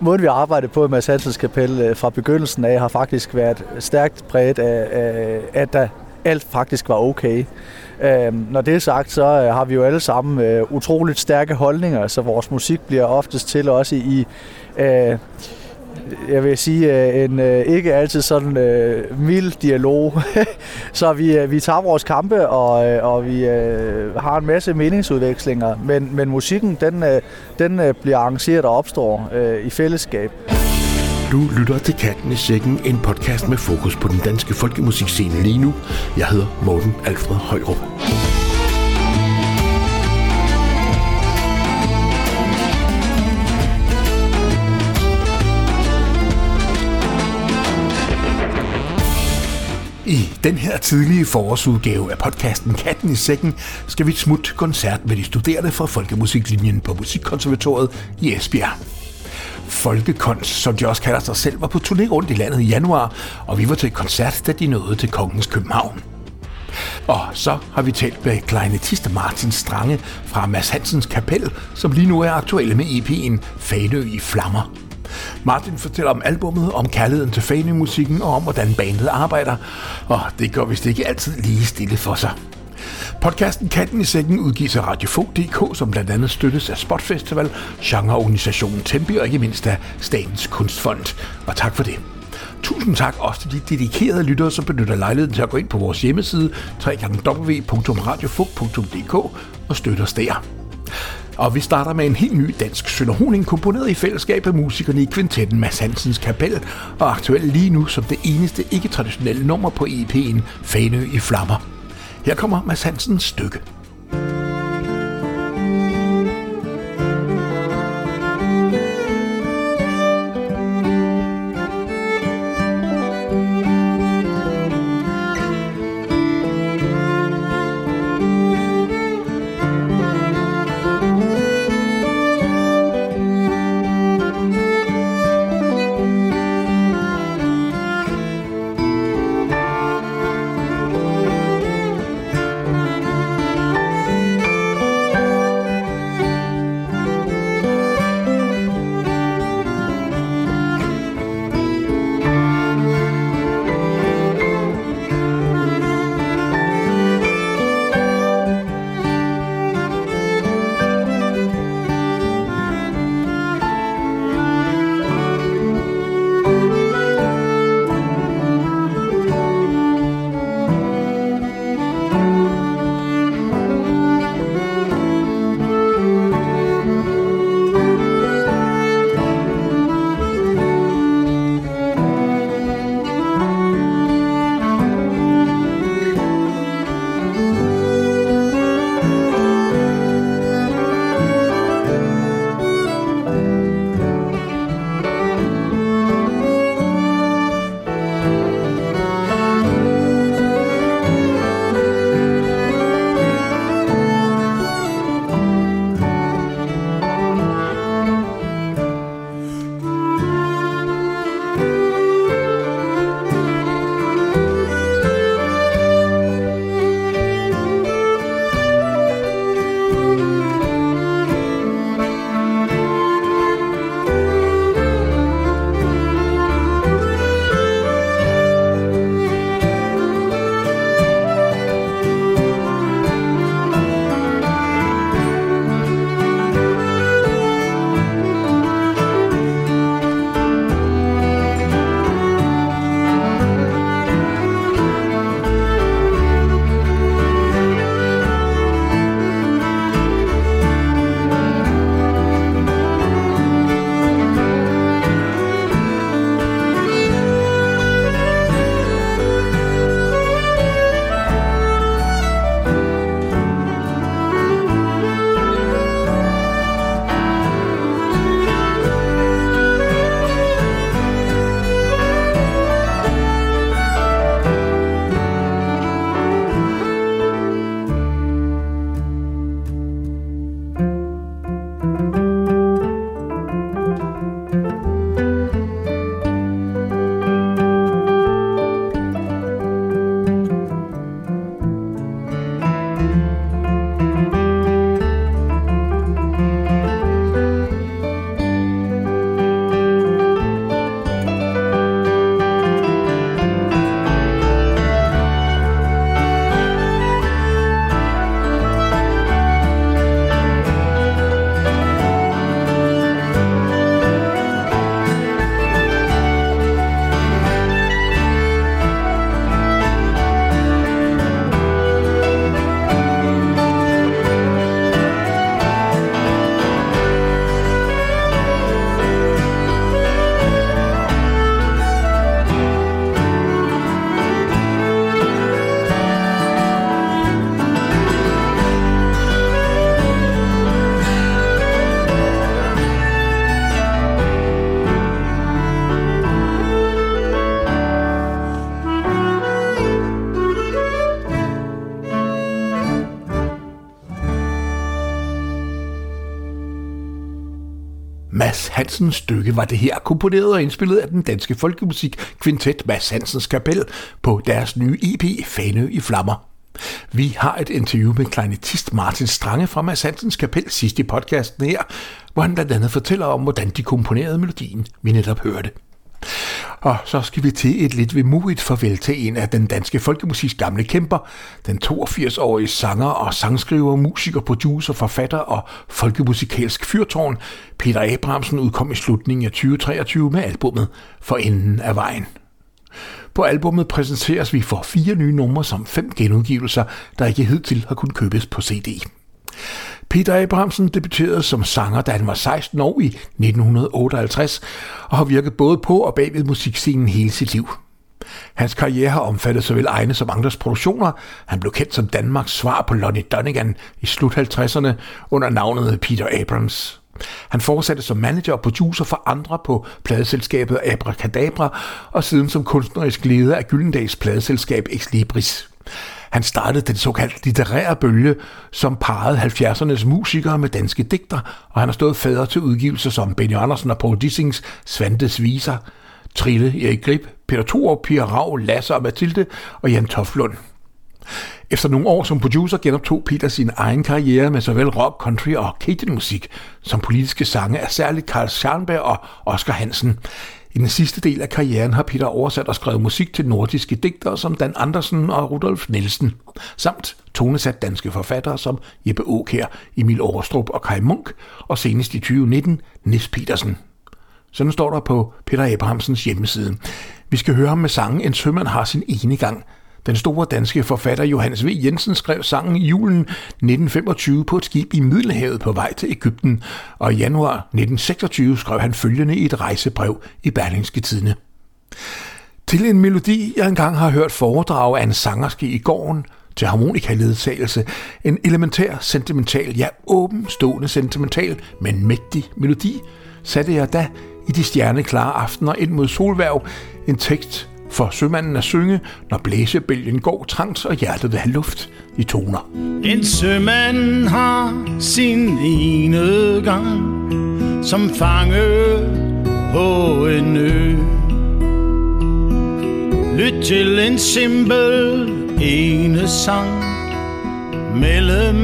måden, vi har arbejdet på i Mads Hansens Kapel øh, fra begyndelsen af, har faktisk været stærkt præget af, af at der alt faktisk var okay. Øh, når det er sagt, så øh, har vi jo alle sammen øh, utroligt stærke holdninger, så vores musik bliver oftest til også i, øh, jeg vil sige, øh, en øh, ikke altid sådan uh, mild dialog. så vi, vi tager vores kampe, og, og vi uh, har en masse meningsudvekslinger, men, men musikken, den, den bliver arrangeret og opstår uh, i fællesskab. Du lytter til Katten i Sækken, en podcast med fokus på den danske folkemusikscene lige nu. Jeg hedder Morten Alfred Højrup. I den her tidlige forårsudgave af podcasten Katten i Sækken skal vi smut koncert med de studerende fra Folkemusiklinjen på Musikkonservatoriet i Esbjerg. Folkekunst, som de også kalder sig selv, var på turné rundt i landet i januar, og vi var til koncert, da de nåede til Kongens København. Og så har vi talt med kleinetist Martin Strange fra Mads Hansens Kapel, som lige nu er aktuelle med EP'en Fanø i Flammer. Martin fortæller om albummet, om kærligheden til fanemusikken og om, hvordan bandet arbejder, og det går vist ikke altid lige stille for sig. Podcasten Katten i Sækken udgives af Radiofog.dk, som blandt andet støttes af Spotfestival, genreorganisationen Tempi og ikke mindst af Statens Kunstfond. Og tak for det. Tusind tak også til de dedikerede lyttere, som benytter lejligheden til at gå ind på vores hjemmeside www.radiofug.dk og støtte os der. Og vi starter med en helt ny dansk sønderhoning, komponeret i fællesskab af musikerne i kvintetten Mads Hansens Kapel, og aktuel lige nu som det eneste ikke-traditionelle nummer på EP'en Fanø i Flammer. Her kommer Mads Hansens stykke. Hansens stykke var det her, komponeret og indspillet af den danske folkemusik Quintet Mads Hansens Kapel på deres nye EP Fane i Flammer. Vi har et interview med kleinetist Martin Strange fra Mads Hansens Kapel sidst i podcasten her, hvor han blandt andet fortæller om, hvordan de komponerede melodien, vi netop hørte. Og så skal vi til et lidt vemodigt farvel til en af den danske folkemusiks gamle kæmper, den 82-årige sanger og sangskriver, musiker, producer, forfatter og folkemusikalsk fyrtårn, Peter Abrahamsen udkom i slutningen af 2023 med albummet For enden af vejen. På albummet præsenteres vi for fire nye numre samt fem genudgivelser, der ikke hidtil har kunnet købes på CD. Peter Abrahamsen debuterede som sanger, da han var 16 år i 1958, og har virket både på og bagved musikscenen hele sit liv. Hans karriere har omfattet såvel egne som andres produktioner. Han blev kendt som Danmarks svar på Lonnie Donegan i slut 50'erne under navnet Peter Abrams. Han fortsatte som manager og producer for andre på pladeselskabet Abracadabra, og siden som kunstnerisk leder af Gyllendags pladeselskab Ex Libris. Han startede den såkaldte litterære bølge, som parrede 70'ernes musikere med danske digter, og han har stået fader til udgivelser som Benny Andersen og Paul Dissings Svantes Viser, Trille, Erik Grip, Peter Thor, Pia Rav, Lasse og Mathilde og Jan Toflund. Efter nogle år som producer genoptog Peter sin egen karriere med såvel rock, country og musik som politiske sange af særligt Carl Scharnberg og Oscar Hansen. I den sidste del af karrieren har Peter oversat og skrevet musik til nordiske digtere som Dan Andersen og Rudolf Nielsen, samt tonesat danske forfattere som Jeppe Aukær, Emil Overstrup og Kai Munk, og senest i 2019 Nis Petersen. Sådan står der på Peter Abrahamsens hjemmeside. Vi skal høre ham med sangen En sømand har sin ene gang, den store danske forfatter Johannes V. Jensen skrev sangen i julen 1925 på et skib i Middelhavet på vej til Ægypten, og i januar 1926 skrev han følgende i et rejsebrev i Berlingske Tidene. Til en melodi, jeg engang har hørt foredrag af en sangerske i gården, til harmonikaledsagelse, en elementær, sentimental, ja åbenstående sentimental, men mægtig melodi, satte jeg da i de stjerneklare aftener ind mod solværv en tekst for sømanden at synge, når blæsebælgen går trangt og hjertet vil have luft i toner. En sømand har sin ene gang, som fange på en ø. Lyt til en simpel ene sang mellem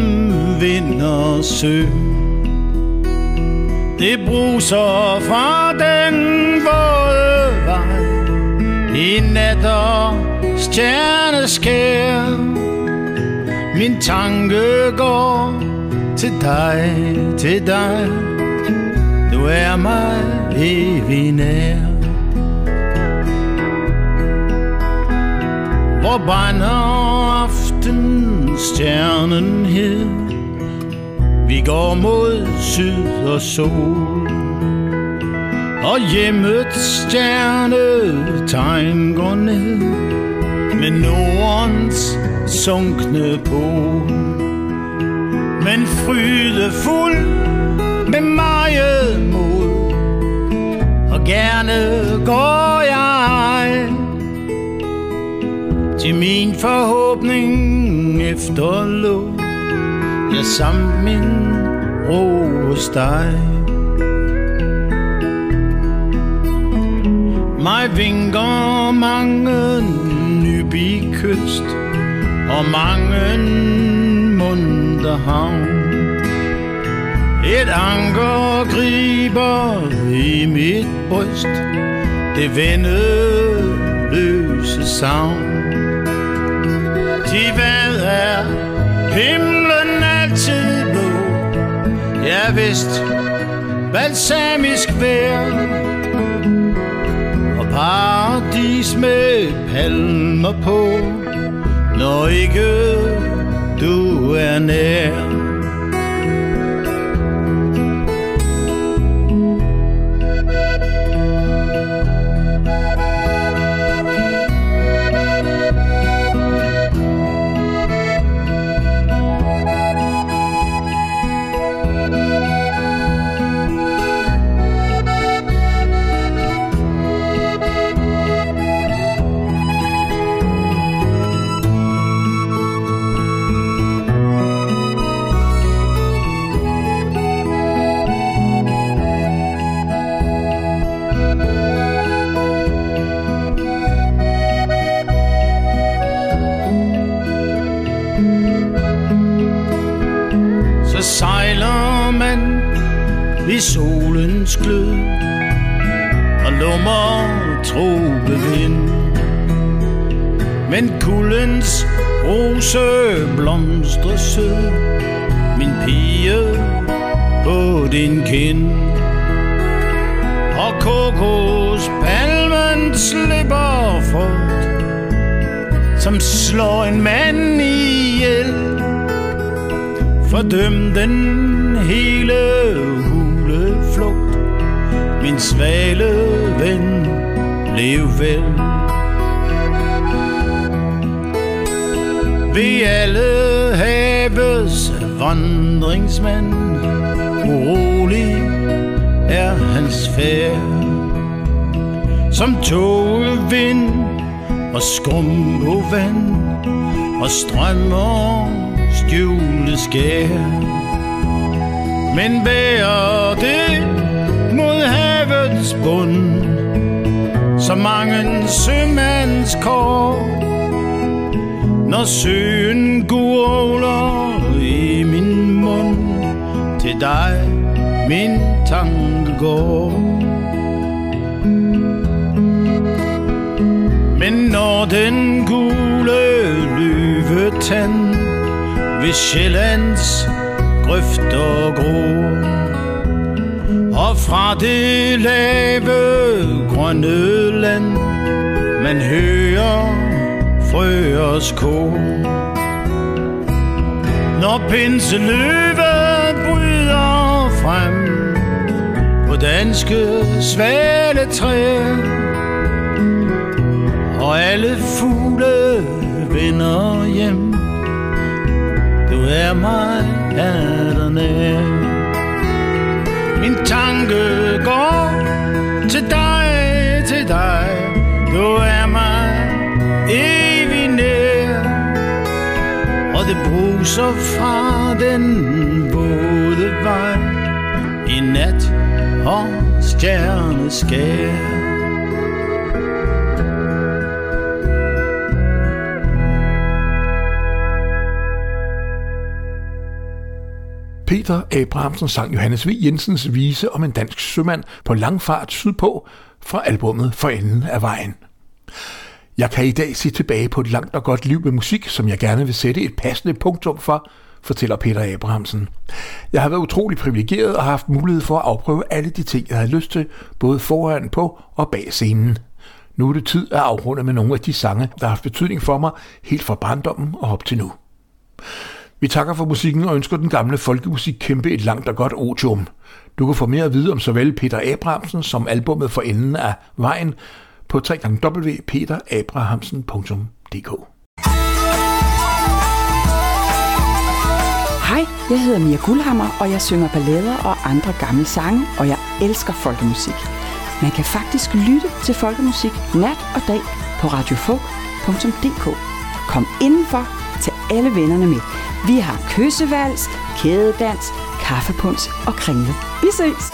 vind og sø. Det bruser fra den våde i nat og stjerneskær. Min tanke går til dig, til dig. Du er mig evig nær. Hvor brænder aften stjernen hed Vi går mod syd og sol og hjemmets tegn går ned Med nordens sunkne pol. Men frydefuld med meget mod Og gerne går jeg Til min forhåbning efterlå Jeg sammen min ro Mig vinker mange nyby kyst Og mange munter havn Et anker griber i mit bryst Det vendeløse savn. Til hvad er himlen altid blå? Jeg vidst balsamisk vejr paradis med palmer på, når ikke du er nær. Og lummer vind. Men kuldens rose blomstre sød, min pige på din kind. Og kokospalmen slipper frugt, som slår en mand ihjel. Fordøm den hele min svale ven, lev vel. Vi alle haves vandringsmænd, urolig er hans færd. Som togvind og skum på vand og strømmer skjule skær. Men bærer det havets bund, så mange sømands kår når søen gurler i min mund, til dig min tanke går. Men når den gule løvetand ved Sjællands grøfter gror, fra det lave grønne land, man hører frøers kor. Når pinseløve bryder frem på danske svaletræer, og alle fugle vender hjem. Du er mig nær. Min tanke går til dig, til dig. Du er mig evig nær. Og det bruser fra den våde vej i nat og stjerneskær. Peter Abrahamsen sang Johannes V. Jensens vise om en dansk sømand på langfart sydpå fra albummet For enden af vejen. Jeg kan i dag se tilbage på et langt og godt liv med musik, som jeg gerne vil sætte et passende punktum for, fortæller Peter Abrahamsen. Jeg har været utrolig privilegeret og har haft mulighed for at afprøve alle de ting, jeg havde lyst til, både foran på og bag scenen. Nu er det tid at afrunde med nogle af de sange, der har haft betydning for mig helt fra barndommen og op til nu. Vi takker for musikken og ønsker den gamle folkemusik kæmpe et langt og godt otium. Du kan få mere at vide om såvel Peter Abrahamsen som albummet for enden af vejen på www.peterabrahamsen.dk. Hej, jeg hedder Mia Guldhammer, og jeg synger ballader og andre gamle sange, og jeg elsker folkemusik. Man kan faktisk lytte til folkemusik nat og dag på radiofolk.dk. Kom indenfor, tag alle vennerne med. Vi har kyssevals, kædedans, kaffepuns og kringle. Vi ses!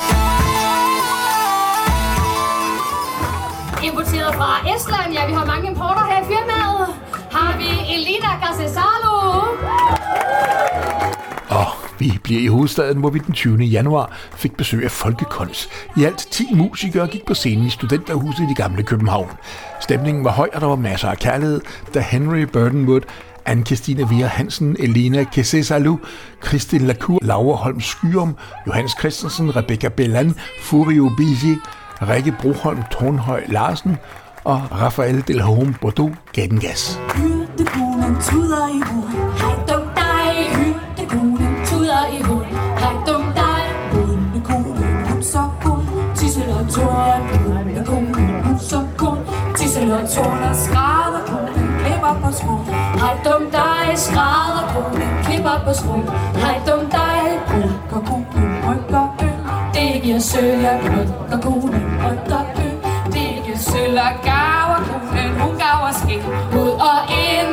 Importeret fra Estland. Ja, vi har mange importer her i firmaet. Har vi Elina Gassesalo. Vi bliver i hovedstaden, hvor vi den 20. januar fik besøg af Folkekons. I alt 10 musikere gik på scenen i studenterhuset i det gamle København. Stemningen var høj, og der var masser af kærlighed, da Henry Burdenwood Anne-Christine Vier Hansen, Elena Kesesalu, Kristin Lacour, Laura Holm Skyrum, Johannes Christensen, Rebecca Bellan, Furio Bisi, Rikke Broholm Tornhøj Larsen og Rafael Delhomme Bordeaux gav den gas. Hyrdekonen tuder i tissel og skrædder på den klipper på sko. Hej dum dig, skrædder på den klipper på sko. Hej dum dig, brygger konen, brygger øl. Det giver sølv, jeg brygger konen, brygger øl. Det giver sølv og gaver konen, hun gaver skind. Ud og ind,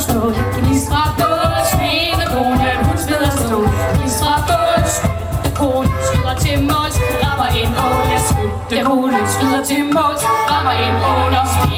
Svinekonen, hun smider stål bås, båd, svinekonen, hun smider stål Gnistra bås, skyttekonen skyder til måls Rammer ind under skyttekonen skyder til måls Rammer ind under svinekonen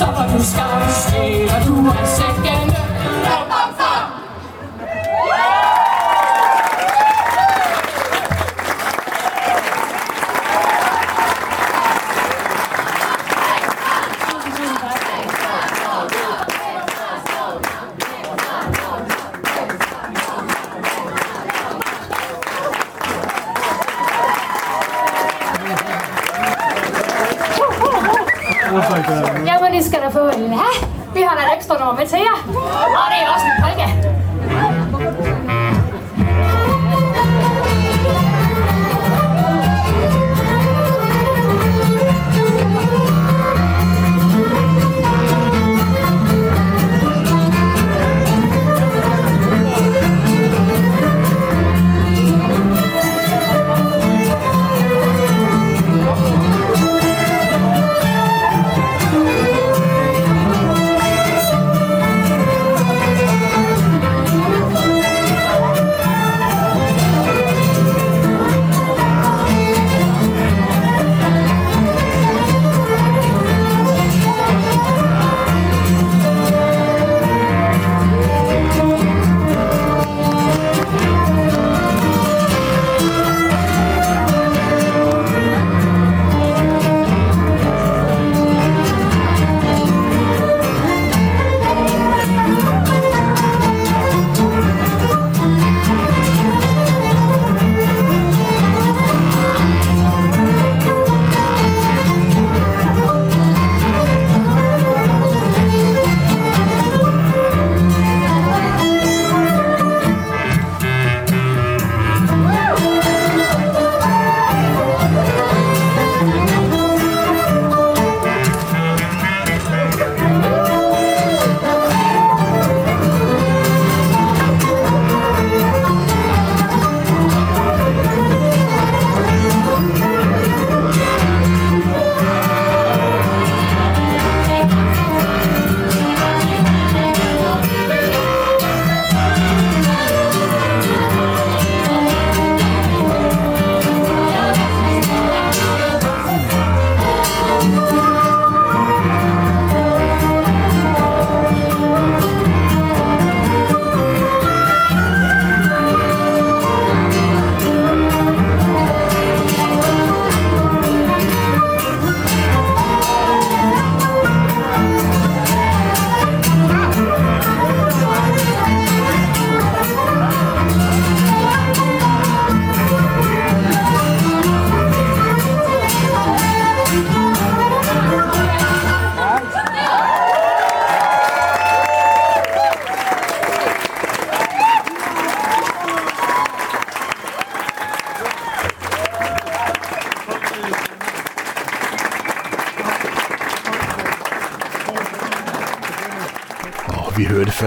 Så var du skam, stjæler du af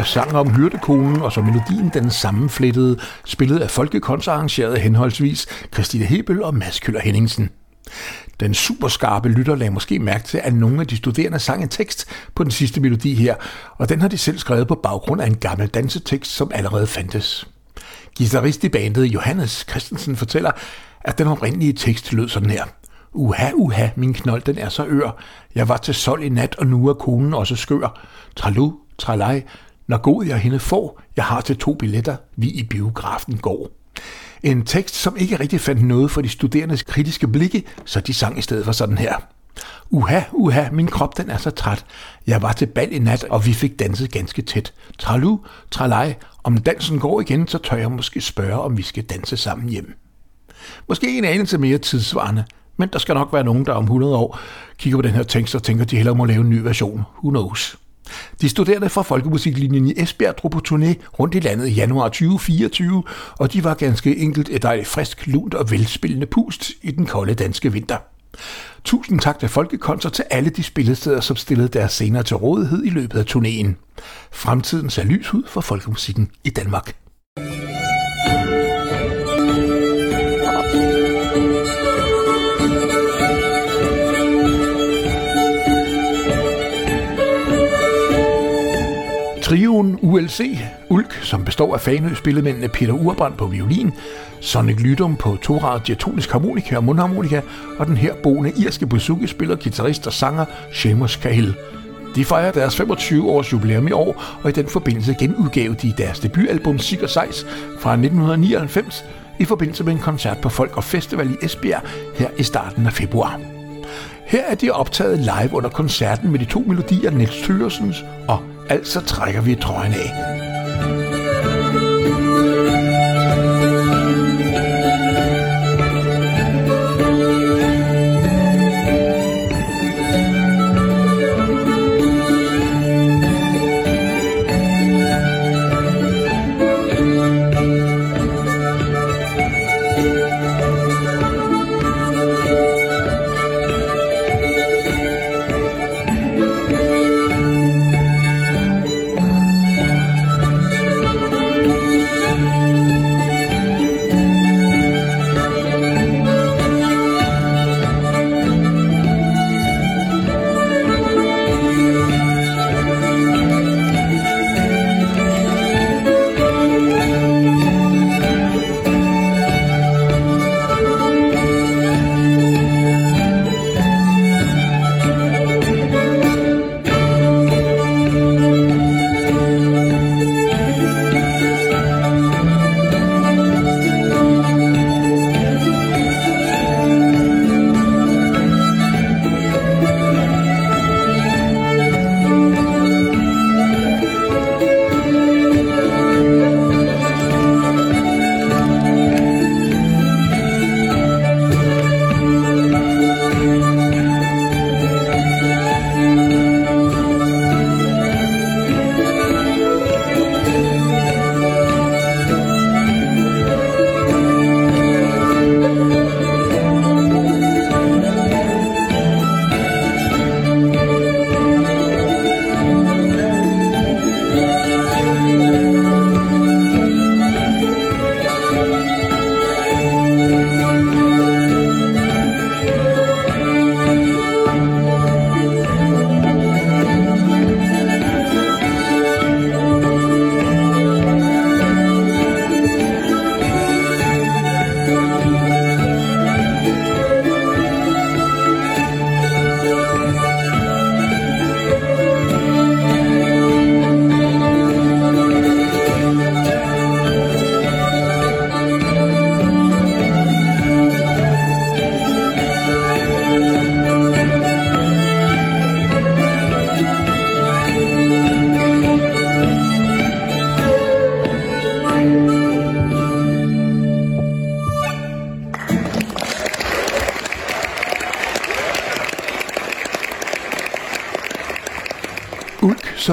sang om hyrdekonen, og så melodien den sammenflettede, spillet af folkekonsarrangeret henholdsvis Christine Hebel og Mads Køller Henningsen. Den superskarpe lytter lagde måske mærke til, at nogle af de studerende sang en tekst på den sidste melodi her, og den har de selv skrevet på baggrund af en gammel dansetekst, som allerede fandtes. Gitarrist i bandet Johannes Christensen fortæller, at den oprindelige tekst lød sådan her. Uha, uha, min knold, den er så ør. Jeg var til sol i nat, og nu er konen også skør. Tralu, tralej, når god jeg hende får, jeg har til to billetter, vi i biografen går. En tekst, som ikke rigtig fandt noget for de studerendes kritiske blikke, så de sang i stedet for sådan her. Uha, uha, min krop den er så træt. Jeg var til bal i nat, og vi fik danset ganske tæt. Tralu, tralej, om dansen går igen, så tør jeg måske spørge, om vi skal danse sammen hjem. Måske en anelse mere tidsvarende, men der skal nok være nogen, der om 100 år kigger på den her tekst og tænker, at de hellere må lave en ny version. Who knows? De studerende fra Folkemusiklinjen i Esbjerg drog på turné rundt i landet i januar 2024, og de var ganske enkelt et dejligt frisk, lunt og velspillende pust i den kolde danske vinter. Tusind tak til Folkekoncert til alle de spillesteder, som stillede deres scener til rådighed i løbet af turnéen. Fremtiden ser lys ud for folkemusikken i Danmark. Trioen ULC, Ulk, som består af Fanø-spillemændene Peter Urbrand på violin, Sonic Lydum på toradet diatonisk harmonika og mundharmonika, og den her boende irske bouzouki-spiller, guitarist og sanger Seamus Cahill. De fejrer deres 25 års jubilæum i år, og i den forbindelse genudgav de deres debutalbum Sig og Sejs fra 1999 i forbindelse med en koncert på Folk og Festival i Esbjerg her i starten af februar. Her er de optaget live under koncerten med de to melodier Niels Thyresens og Altså trækker vi trøjen af.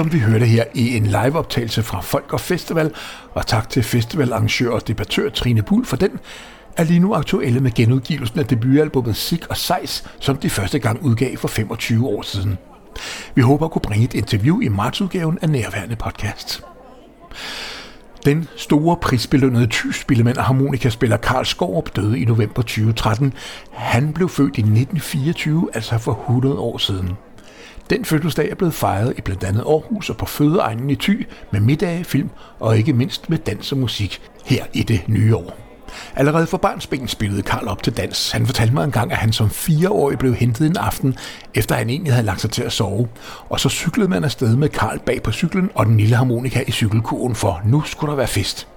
Som vi hørte her i en liveoptagelse fra Folk og Festival, og tak til festivalarrangør og debattør Trine Bull for den, er lige nu aktuelle med genudgivelsen af debutalbummet Sik og Sejs, som de første gang udgav for 25 år siden. Vi håber at kunne bringe et interview i martsudgaven af nærværende podcast. Den store prisbelønnede tyspillemand og harmonikaspiller Karl Skorup døde i november 2013. Han blev født i 1924, altså for 100 år siden. Den fødselsdag er blevet fejret i blandt andet Aarhus og på fødeegnen i Thy med middage, film og ikke mindst med dans og musik her i det nye år. Allerede for barnsben spillede Karl op til dans. Han fortalte mig engang, at han som fireårig blev hentet en aften, efter han egentlig havde lagt sig til at sove. Og så cyklede man afsted med Karl bag på cyklen og den lille harmonika i cykelkurven, for nu skulle der være fest.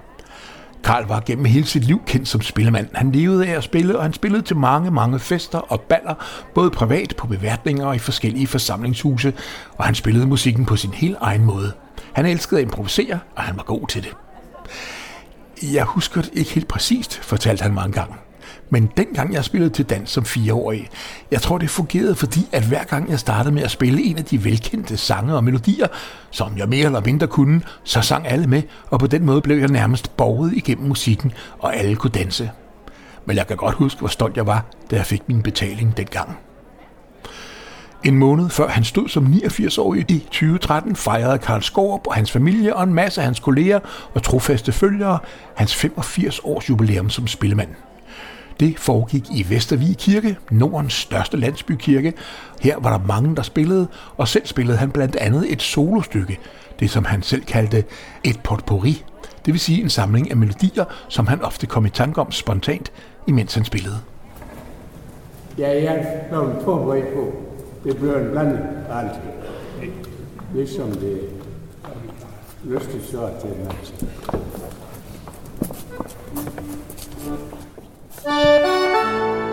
Karl var gennem hele sit liv kendt som spillemand. Han levede af at spille, og han spillede til mange, mange fester og baller, både privat på beværtninger og i forskellige forsamlingshuse, og han spillede musikken på sin helt egen måde. Han elskede at improvisere, og han var god til det. Jeg husker det ikke helt præcist, fortalte han mig engang. Men dengang jeg spillede til dans som fireårig, jeg tror det fungerede, fordi at hver gang jeg startede med at spille en af de velkendte sange og melodier, som jeg mere eller mindre kunne, så sang alle med, og på den måde blev jeg nærmest borget igennem musikken, og alle kunne danse. Men jeg kan godt huske, hvor stolt jeg var, da jeg fik min betaling dengang. En måned før han stod som 89-årig i 2013, fejrede Karl Skorup og hans familie og en masse af hans kolleger og trofaste følgere hans 85 års jubilæum som spillemand. Det foregik i Vestervig Kirke, Nordens største landsbykirke. Her var der mange, der spillede, og selv spillede han blandt andet et solostykke, det som han selv kaldte et potpourri, det vil sige en samling af melodier, som han ofte kom i tanke om spontant, imens han spillede. Ja, jeg er blevet forberedt på. Det bliver en blanding af alt. Ligesom det lyst til så til mennesker. Música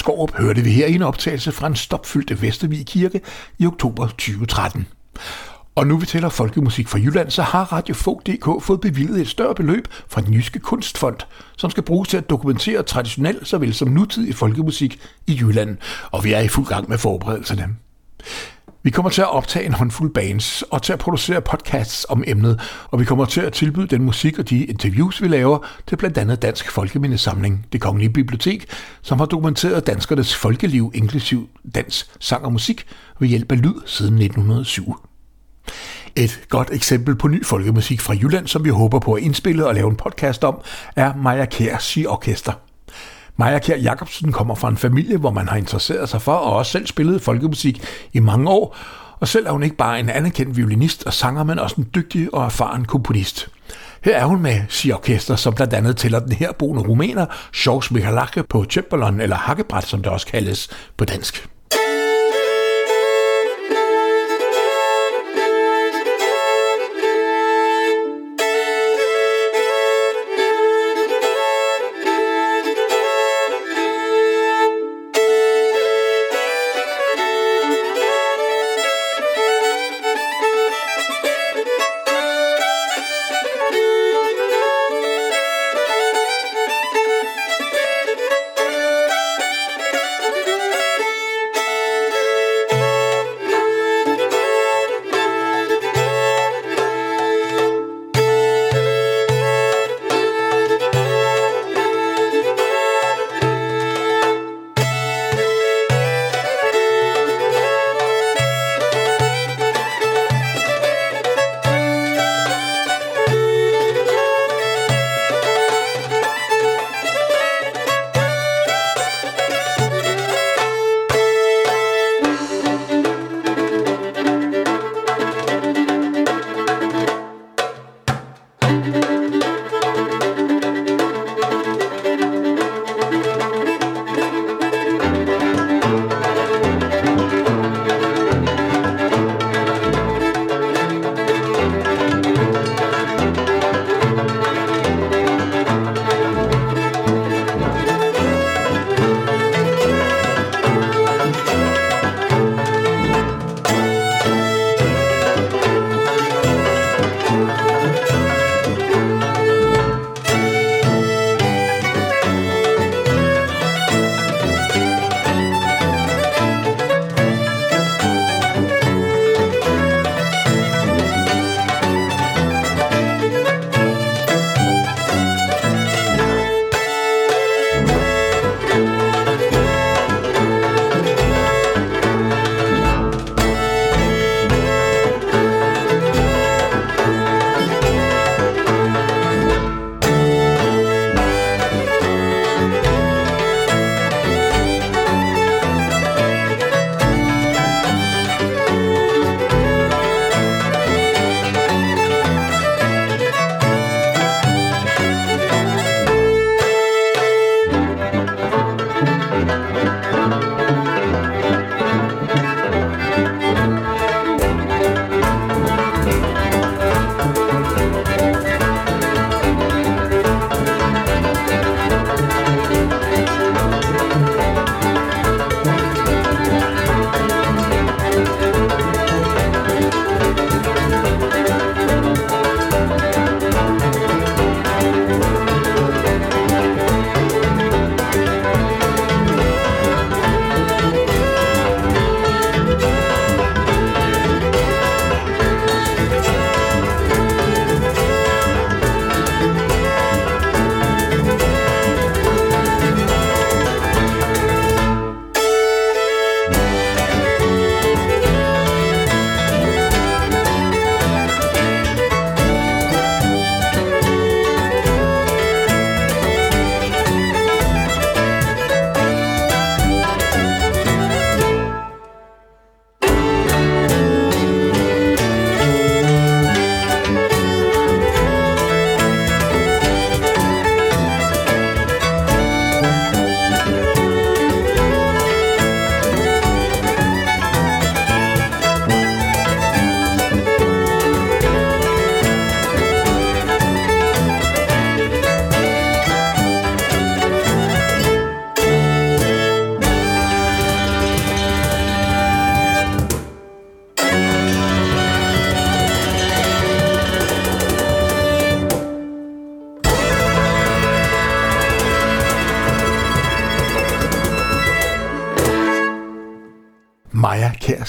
Skorup hørte vi her i en optagelse fra en stopfyldte Vestervig Kirke i oktober 2013. Og nu vi tæller folkemusik fra Jylland, så har Radio Fog.dk fået bevilget et større beløb fra den jyske kunstfond, som skal bruges til at dokumentere traditionel såvel som nutidig folkemusik i Jylland, og vi er i fuld gang med forberedelserne. Vi kommer til at optage en håndfuld bands og til at producere podcasts om emnet, og vi kommer til at tilbyde den musik og de interviews, vi laver, til blandt andet Dansk Folkemindesamling, det kongelige bibliotek, som har dokumenteret danskernes folkeliv, inklusiv dans, sang og musik, ved hjælp af lyd siden 1907. Et godt eksempel på ny folkemusik fra Jylland, som vi håber på at indspille og lave en podcast om, er Maja Kjærs Orkester. Maja Kjær Jacobsen kommer fra en familie, hvor man har interesseret sig for og også selv spillet folkemusik i mange år, og selv er hun ikke bare en anerkendt violinist og sanger, men også en dygtig og erfaren komponist. Her er hun med si orkester, som blandt andet tæller den herboende rumæner, Sjovs Michalake på cemballon eller hakkebræt, som det også kaldes på dansk.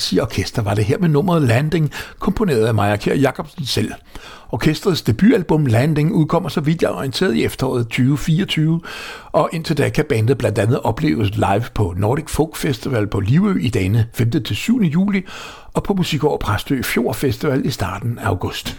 Maja Kærs orkester var det her med nummeret Landing, komponeret af Maja Kjær Jacobsen selv. Orkestrets debutalbum Landing udkommer så vidt jeg er orienteret i efteråret 2024, og indtil da kan bandet blandt andet opleves live på Nordic Folk Festival på Livø i dagene 5. til 7. juli, og på Musikår Præstø Fjord Festival i starten af august.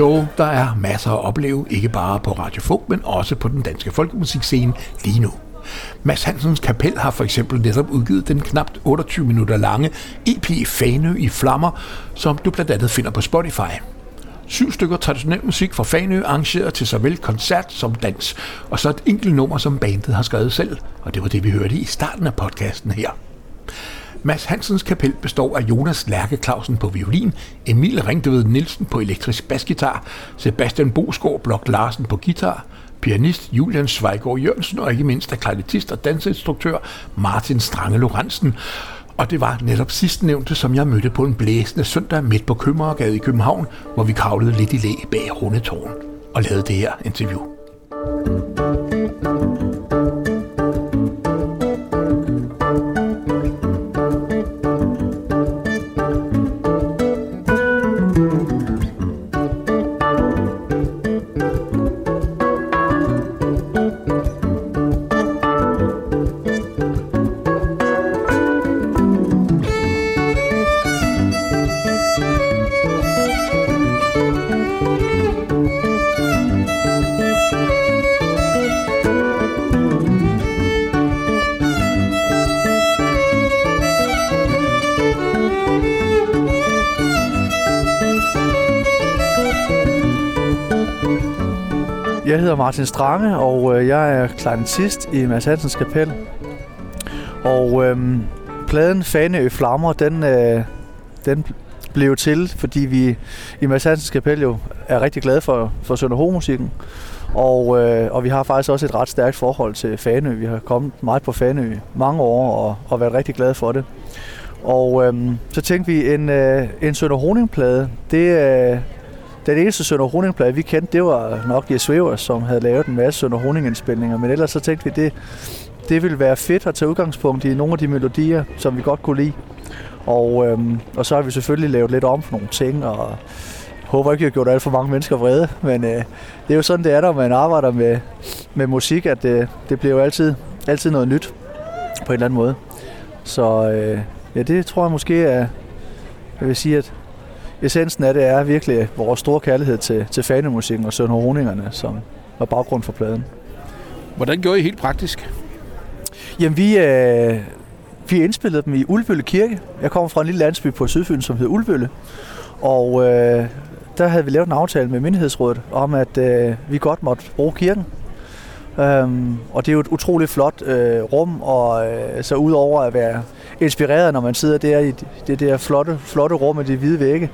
Jo, der er masser at opleve, ikke bare på Radio Folk, men også på den danske folkemusikscene lige nu. Mads Hansens Kapel har for eksempel netop udgivet den knap 28 minutter lange EP Fanø i Flammer, som du blandt andet finder på Spotify. Syv stykker traditionel musik fra Fanø arrangeret til såvel koncert som dans, og så et enkelt nummer, som bandet har skrevet selv, og det var det, vi hørte i starten af podcasten her. Mads Hansens kapel består af Jonas Lærke Clausen på violin, Emil Ringdeved Nielsen på elektrisk basgitar, Sebastian Bosgaard Blok Larsen på guitar, pianist Julian Svejgaard Jørgensen og ikke mindst af og danseinstruktør Martin Strange Lorentzen. Og det var netop sidstnævnte, som jeg mødte på en blæsende søndag midt på Købmagergade i København, hvor vi kravlede lidt i læ bag Rundetårn og lavede det her interview. thank you Martin Strange, og øh, jeg er klarinetist i Mads Hansens Kapel. Og øhm, pladen Faneø Flammer, den, øh, den blev til, fordi vi i Mads Hansens Kapel jo er rigtig glade for, for Sønderho-musikken. og, øh, og vi har faktisk også et ret stærkt forhold til Faneø. Vi har kommet meget på Faneø mange år og, og været rigtig glade for det. Og øhm, så tænkte vi, en, øh, en Sønder Honingplade, det, øh, den eneste Sønder Honingplade, vi kendte, det var nok Jes Svæver, som havde lavet en masse Sønder Honingindspilninger. Men ellers så tænkte vi, det, det ville være fedt at tage udgangspunkt i nogle af de melodier, som vi godt kunne lide. Og, øhm, og så har vi selvfølgelig lavet lidt om for nogle ting, og håber ikke, at vi har gjort alt for mange mennesker vrede. Men øh, det er jo sådan, det er, når man arbejder med, med musik, at det, det bliver jo altid, altid noget nyt på en eller anden måde. Så øh, ja, det tror jeg måske er, jeg vil sige, at essensen af det er virkelig vores store kærlighed til, til fanemusikken og Sønder Honingerne, som var baggrund for pladen. Hvordan gjorde I helt praktisk? Jamen, vi, øh, vi indspillede dem i Ulbølle Kirke. Jeg kommer fra en lille landsby på Sydfyn, som hedder Ulbølle. Og øh, der havde vi lavet en aftale med menighedsrådet om, at øh, vi godt måtte bruge kirken. Øhm, og det er jo et utroligt flot øh, rum, og øh, så udover at være inspireret, når man sidder der i det der flotte, flotte rum med de hvide vægge,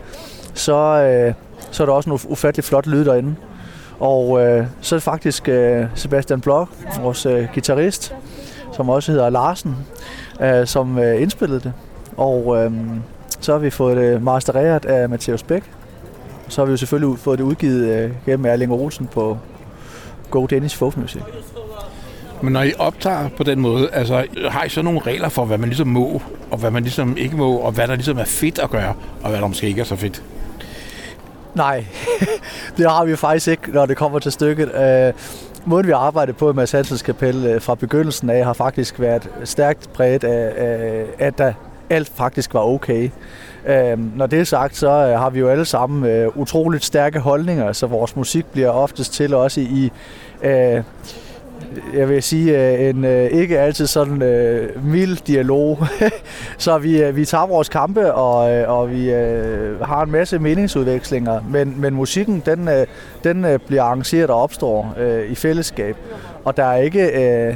så, øh, så er der også en ufattelig flot lyd derinde. Og øh, så er det faktisk øh, Sebastian Blok, vores øh, guitarist, som også hedder Larsen, øh, som øh, indspillede det. Og øh, så har vi fået det mastereret af Mathias Bæk. Så har vi jo selvfølgelig fået det udgivet øh, gennem Erling Olsen på Go Dennis Folk Music. Men når I optager på den måde, altså har I så nogle regler for, hvad man ligesom må, og hvad man ligesom ikke må, og hvad der ligesom er fedt at gøre, og hvad der måske ikke er så fedt? Nej, det har vi faktisk ikke, når det kommer til stykket. Øh, måden vi arbejder på i Mads Hansens Kapel øh, fra begyndelsen af har faktisk været stærkt præget af, at der alt faktisk var okay. Øh, når det er sagt, så øh, har vi jo alle sammen øh, utroligt stærke holdninger, så vores musik bliver oftest til også i, øh, jeg vil sige, øh, en øh, ikke altid sådan øh, mild dialog. så vi, øh, vi tager vores kampe, og, øh, og vi øh, har en masse meningsudvekslinger, men, men musikken, den, øh, den øh, bliver arrangeret og opstår øh, i fællesskab. Og der er ikke... Øh,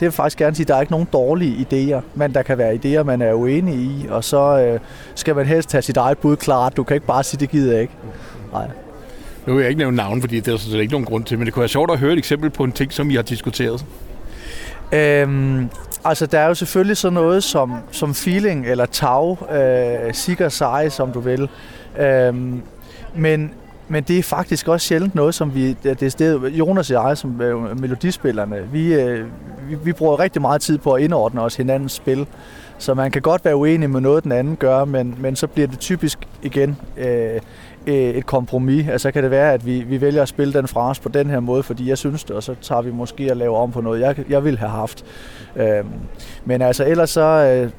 det vil faktisk gerne sige, at der er ikke nogen dårlige idéer, men der kan være idéer, man er uenig i, og så øh, skal man helst have sit eget bud klart. Du kan ikke bare sige, det gider jeg ikke. Nej. Nu vil jeg ikke nævne navn, fordi det er der ikke nogen grund til, men det kunne være sjovt at høre et eksempel på en ting, som I har diskuteret. Øhm, altså, der er jo selvfølgelig sådan noget som, som feeling eller tag, øh, sikker sig, som du vil. Øhm, men, men det er faktisk også sjældent noget, som vi, det er stedet, Jonas og jeg, som er melodispillerne, vi, øh, vi, vi bruger rigtig meget tid på at indordne os hinandens spil. Så man kan godt være uenig med noget, den anden gør, men, men så bliver det typisk igen øh, øh et kompromis. Altså kan det være, at vi, vi vælger at spille den fra os på den her måde, fordi jeg synes det, og så tager vi måske at lave om på noget, jeg, jeg ville have haft. Øh, men altså ellers så, øh,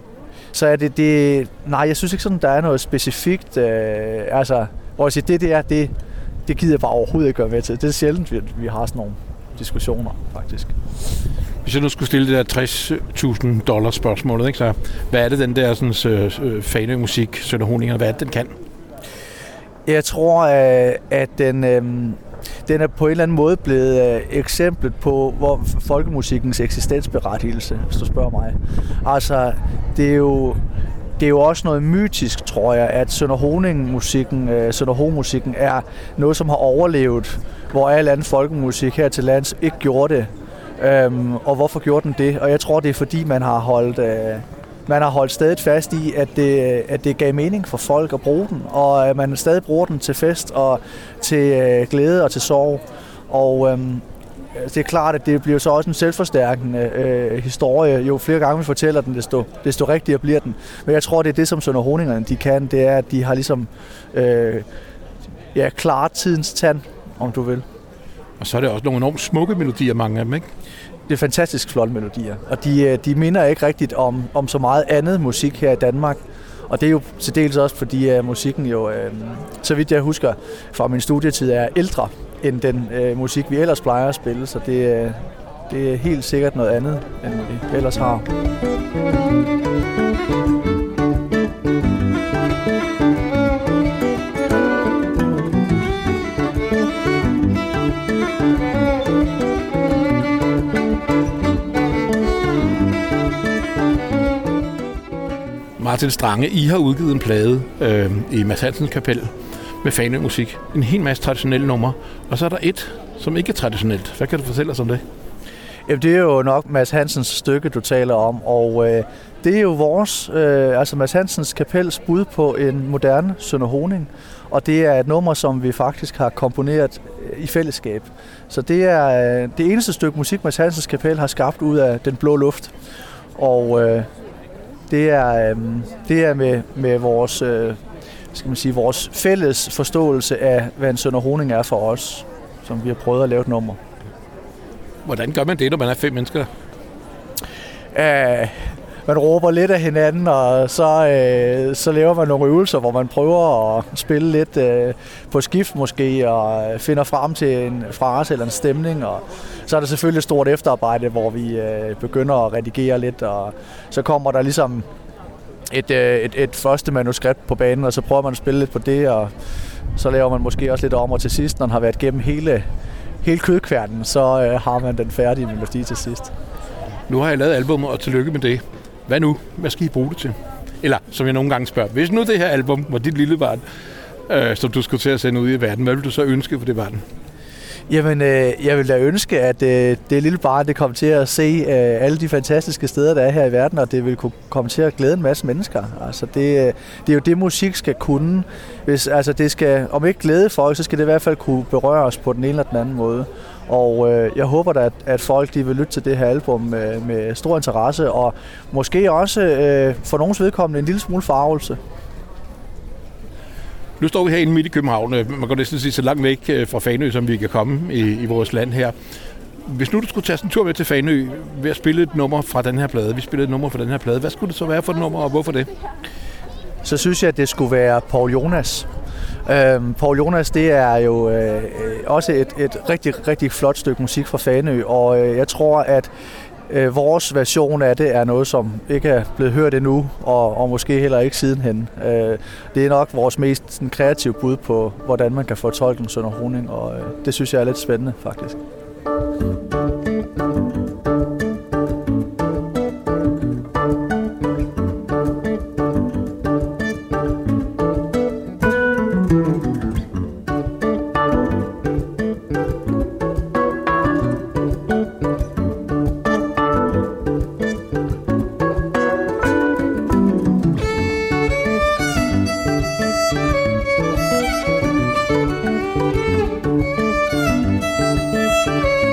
så er det, det... Nej, jeg synes ikke sådan, der er noget specifikt. Øh, altså, hvor jeg siger, det der, det, det gider jeg bare overhovedet ikke gøre med til. Det er sjældent, vi, vi har sådan nogle diskussioner, faktisk. Hvis jeg nu skulle stille det der 60.000 dollars spørgsmålet, ikke, så hvad er det, den der sådan, øh, fanemusik, Sønder Honinger, hvad er det, den kan? Jeg tror, øh, at den, øh, den er på en eller anden måde blevet øh, eksemplet på hvor folkemusikkens eksistensberettigelse, hvis du spørger mig. Altså, det er jo det er jo også noget mytisk, tror jeg, at Sønderhoning-musikken, øh, Sønder musikken er noget, som har overlevet, hvor al anden folkemusik her til lands ikke gjorde det. Øhm, og hvorfor gjorde den det? Og jeg tror, det er fordi, man har holdt, øh, man har holdt stadig fast i, at det, øh, at det gav mening for folk at bruge den, og at man stadig bruger den til fest og til øh, glæde og til sorg. Og øhm, det er klart, at det bliver så også en selvforstærkende øh, historie. Jo flere gange vi fortæller den, desto, desto rigtigere bliver den. Men jeg tror, det er det, som Sønder Honingerne de kan, det er, at de har ligesom øh, ja, klart tidens tand, om du vil. Og så er det også nogle enormt smukke melodier, mange af dem, ikke? Det er fantastisk flotte melodier, og de, øh, de minder ikke rigtigt om, om så meget andet musik her i Danmark. Og det er jo til dels også, fordi uh, musikken jo, uh, så vidt jeg husker fra min studietid, er ældre end den øh, musik, vi ellers plejer at spille. Så det, øh, det er helt sikkert noget andet, end vi ellers har. Martin Strange, I har udgivet en plade øh, i Mads Hansens kapel med fanemusik. En hel masse traditionelle numre. Og så er der et, som ikke er traditionelt. Hvad kan du fortælle os om det? Jamen, det er jo nok Mads Hansens stykke, du taler om, og øh, det er jo vores, øh, altså Mads Hansens kapels bud på en moderne Sønder Honing, og det er et nummer, som vi faktisk har komponeret øh, i fællesskab. Så det er øh, det eneste stykke musik, Mads Hansens kapel har skabt ud af den blå luft, og øh, det er, øh, det er med, med vores, øh, skal man sige, vores fælles forståelse af, hvad en Sønder Honing er for os, som vi har prøvet at lave et nummer. Hvordan gør man det, når man er fem mennesker? Uh, man råber lidt af hinanden, og så, uh, så laver man nogle øvelser, hvor man prøver at spille lidt uh, på skift måske, og finder frem til en frase eller en stemning. Og så er der selvfølgelig et stort efterarbejde, hvor vi uh, begynder at redigere lidt, og så kommer der ligesom et, øh, et, et første manuskript på banen, og så prøver man at spille lidt på det, og så laver man måske også lidt om, og til sidst, når man har været gennem hele hele kødkværnen, så øh, har man den færdige melodi til sidst. Nu har jeg lavet albumet, og tillykke med det. Hvad nu? Hvad skal I bruge det til? Eller, som jeg nogle gange spørger, hvis nu det her album var dit lille barn, øh, som du skulle til at sende ud i verden, hvad ville du så ønske for det barn? Jamen, øh, jeg vil da ønske, at øh, det lille barn det kommer til at se øh, alle de fantastiske steder, der er her i verden, og det vil kunne komme til at glæde en masse mennesker. Altså, det, øh, det er jo det, musik skal kunne. Hvis, altså, det skal, om ikke glæde folk, så skal det i hvert fald kunne berøre os på den ene eller den anden måde. Og øh, jeg håber da, at, at folk de vil lytte til det her album med, med stor interesse, og måske også øh, for nogens vedkommende en lille smule farvelse. Nu står vi herinde midt i København. Øh, man kan næsten sige så langt væk øh, fra Fanø, som vi kan komme i, i vores land her. Hvis nu du skulle tage en tur med til Fanø ved at spille et nummer fra den her plade, vi spillede et nummer fra den her plade, hvad skulle det så være for et nummer, og hvorfor det? Så synes jeg, at det skulle være Paul Jonas. Øhm, Paul Jonas, det er jo øh, øh også et, et rigtig, rigtig flot stykke musik fra Fanø, og øh, jeg tror, at øh, vores version af det er noget, som ikke er blevet hørt endnu, og, og måske heller ikke sidenhen. Øh, det er nok vores mest sådan, kreative bud på, hvordan man kan fortolke en Sønder Honing, og øh, det synes jeg er lidt spændende, faktisk. Música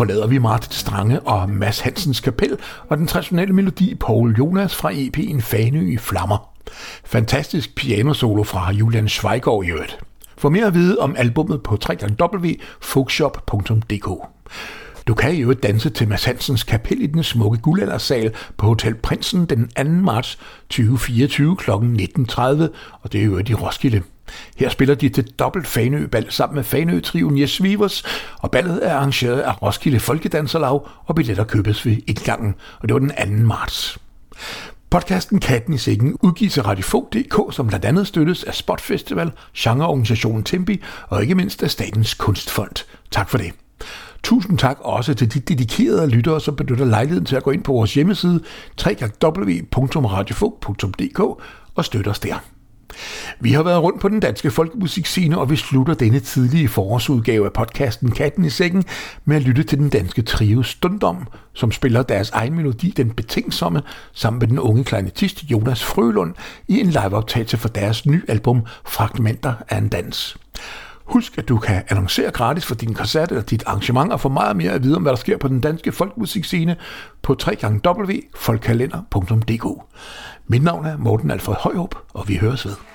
forlader vi Martin Strange og Mads Hansens kapel og den traditionelle melodi Paul Jonas fra EP'en Fanø i Flammer. Fantastisk pianosolo fra Julian Schweigård i øvrigt. For mere at vide om albummet på www.folkshop.dk. Du kan jo danse til Mads Hansens kapel i den smukke guldaldersal på Hotel Prinsen den 2. marts 2024 kl. 19.30, og det er jo i Roskilde. Her spiller de til dobbelt Fanø-bal sammen med Fanø-triven Jes Vivers, og ballet er arrangeret af Roskilde Folkedanserlag, og billetter købes ved indgangen, og det var den 2. marts. Podcasten Katten i Sækken udgives af Radiofog.dk, som blandt andet støttes af Spot Festival, genreorganisationen Tempi og ikke mindst af Statens Kunstfond. Tak for det. Tusind tak også til de dedikerede lyttere, som benytter lejligheden til at gå ind på vores hjemmeside www.radiofog.dk og støtte os der. Vi har været rundt på den danske folkemusikscene, og vi slutter denne tidlige forårsudgave af podcasten Katten i sækken med at lytte til den danske trio Stundom, som spiller deres egen melodi Den Betingsomme sammen med den unge kleinetist Jonas Frølund i en liveoptagelse for deres nye album Fragmenter af en dans. Husk, at du kan annoncere gratis for din koncert eller dit arrangement og få meget mere at vide om, hvad der sker på den danske folkemusikscene på www.folkkalender.dk. Mit navn er Morten Alfred Højrup, og vi høres ved.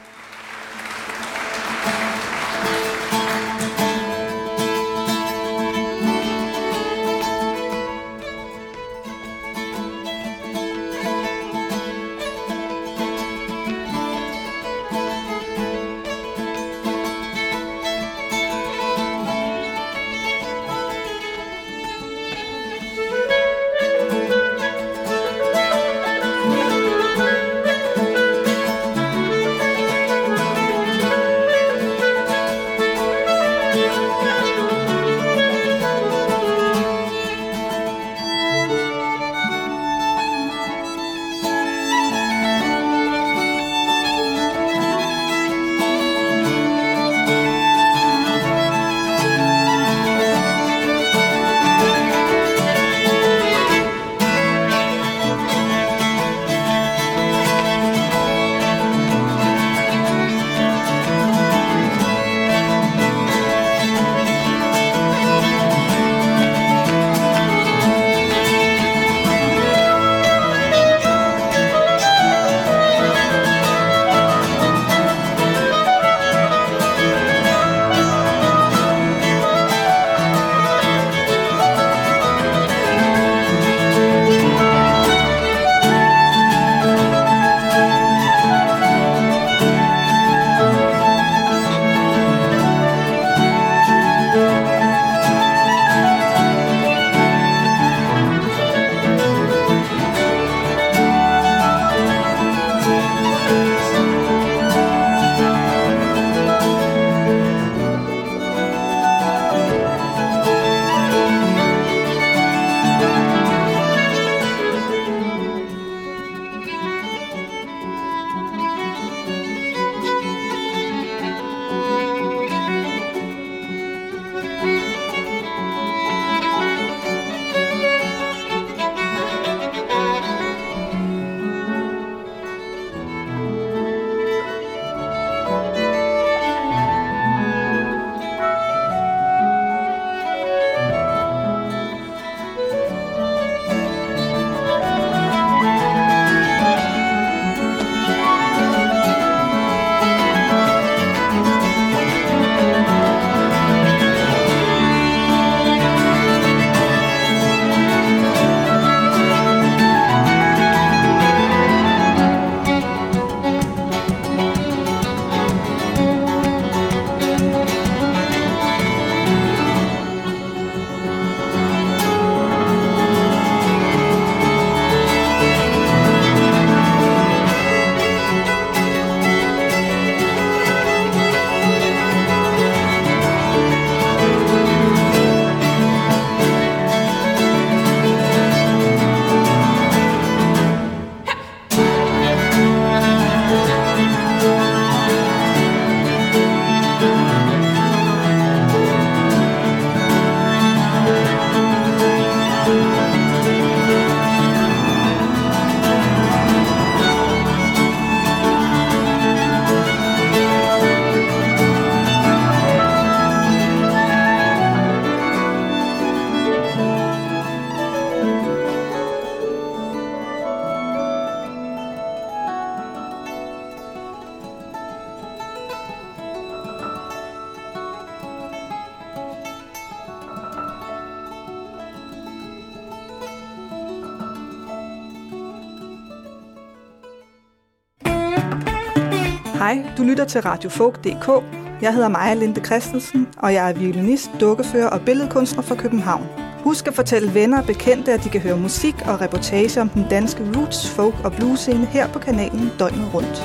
Lytter til radiofolk.dk. Jeg hedder Maja Linde Christensen, og jeg er violinist, dukkefører og billedkunstner fra København. Husk at fortælle venner og bekendte, at de kan høre musik og reportage om den danske roots, folk og blues scene her på kanalen døgnet rundt.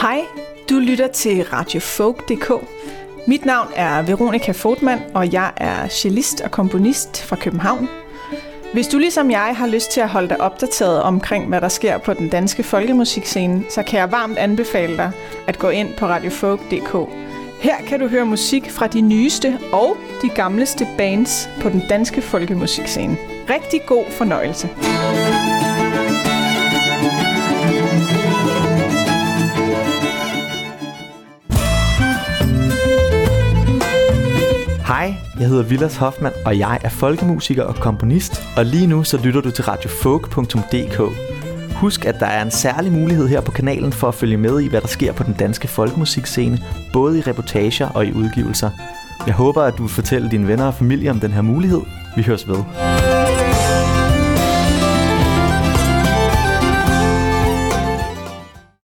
Hej, du lytter til radiofolk.dk. Mit navn er Veronika Fortmann, og jeg er cellist og komponist fra København. Hvis du ligesom jeg har lyst til at holde dig opdateret omkring, hvad der sker på den danske folkemusikscene, så kan jeg varmt anbefale dig at gå ind på radiofolk.dk. Her kan du høre musik fra de nyeste og de gamleste bands på den danske folkemusikscene. Rigtig god fornøjelse. Hej, jeg hedder Vilas Hoffmann, og jeg er folkemusiker og komponist, og lige nu så lytter du til radiofolk.dk. Husk, at der er en særlig mulighed her på kanalen for at følge med i, hvad der sker på den danske folkemusikscene, både i reportager og i udgivelser. Jeg håber, at du vil fortælle dine venner og familie om den her mulighed. Vi høres ved.